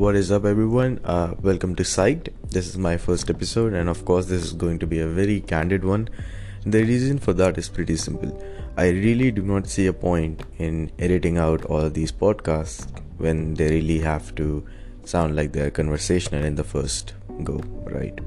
what is up, everyone? Uh, welcome to Psyched. This is my first episode, and of course, this is going to be a very candid one. The reason for that is pretty simple. I really do not see a point in editing out all these podcasts when they really have to sound like they're conversational in the first go, right?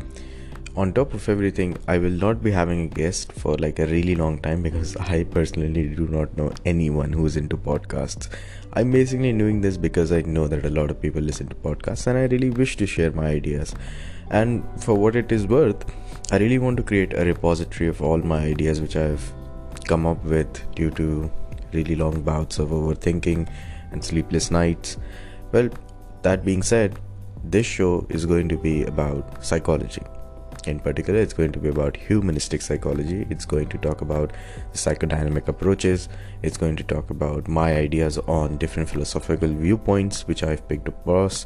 On top of everything, I will not be having a guest for like a really long time because I personally do not know anyone who's into podcasts. I'm basically doing this because I know that a lot of people listen to podcasts and I really wish to share my ideas. And for what it is worth, I really want to create a repository of all my ideas which I've come up with due to really long bouts of overthinking and sleepless nights. Well, that being said, this show is going to be about psychology in particular it's going to be about humanistic psychology. It's going to talk about psychodynamic approaches. It's going to talk about my ideas on different philosophical viewpoints which i've picked across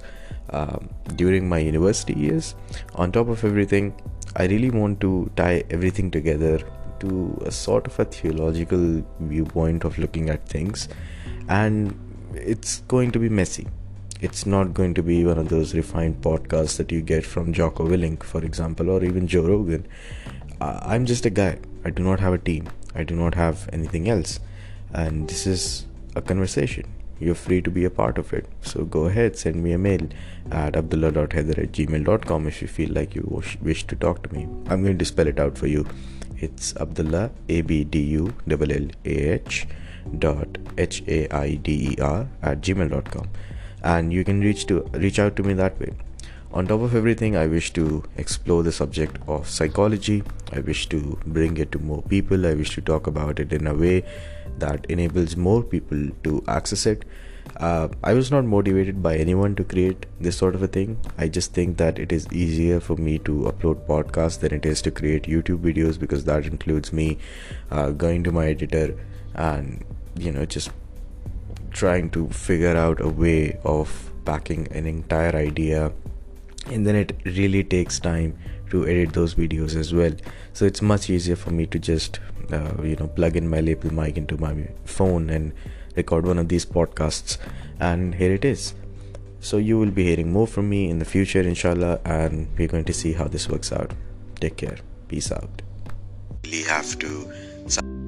um, during my university years. On top of everything i really want to tie everything together to a sort of a theological viewpoint of looking at things. And it's going to be messy it's not going to be one of those refined podcasts that you get from Jocko Willink, for example, or even Joe Rogan. I'm just a guy. I do not have a team. I do not have anything else. And this is a conversation. You're free to be a part of it. So go ahead, send me a mail at abdullah.haider at gmail.com if you feel like you wish to talk to me. I'm going to spell it out for you. It's Abdullah, A B D U L L A H dot H A I D E R at gmail.com and you can reach to reach out to me that way. On top of everything i wish to explore the subject of psychology. I wish to bring it to more people. I wish to talk about it in a way that enables more people to access it. Uh, i was not motivated by anyone to create this sort of a thing. I just think that it is easier for me to upload podcasts than it is to create youtube videos because that includes me uh, going to my editor and you know just trying to figure out a way of packing an entire idea and then it really takes time to edit those videos as well. So it's much easier for me to just uh, you know plug in my lapel mic into my phone and record one of these podcasts and here it is. So you will be hearing more from me in the future inshallah and we're going to see how this works out. Take care. Peace out. Really have to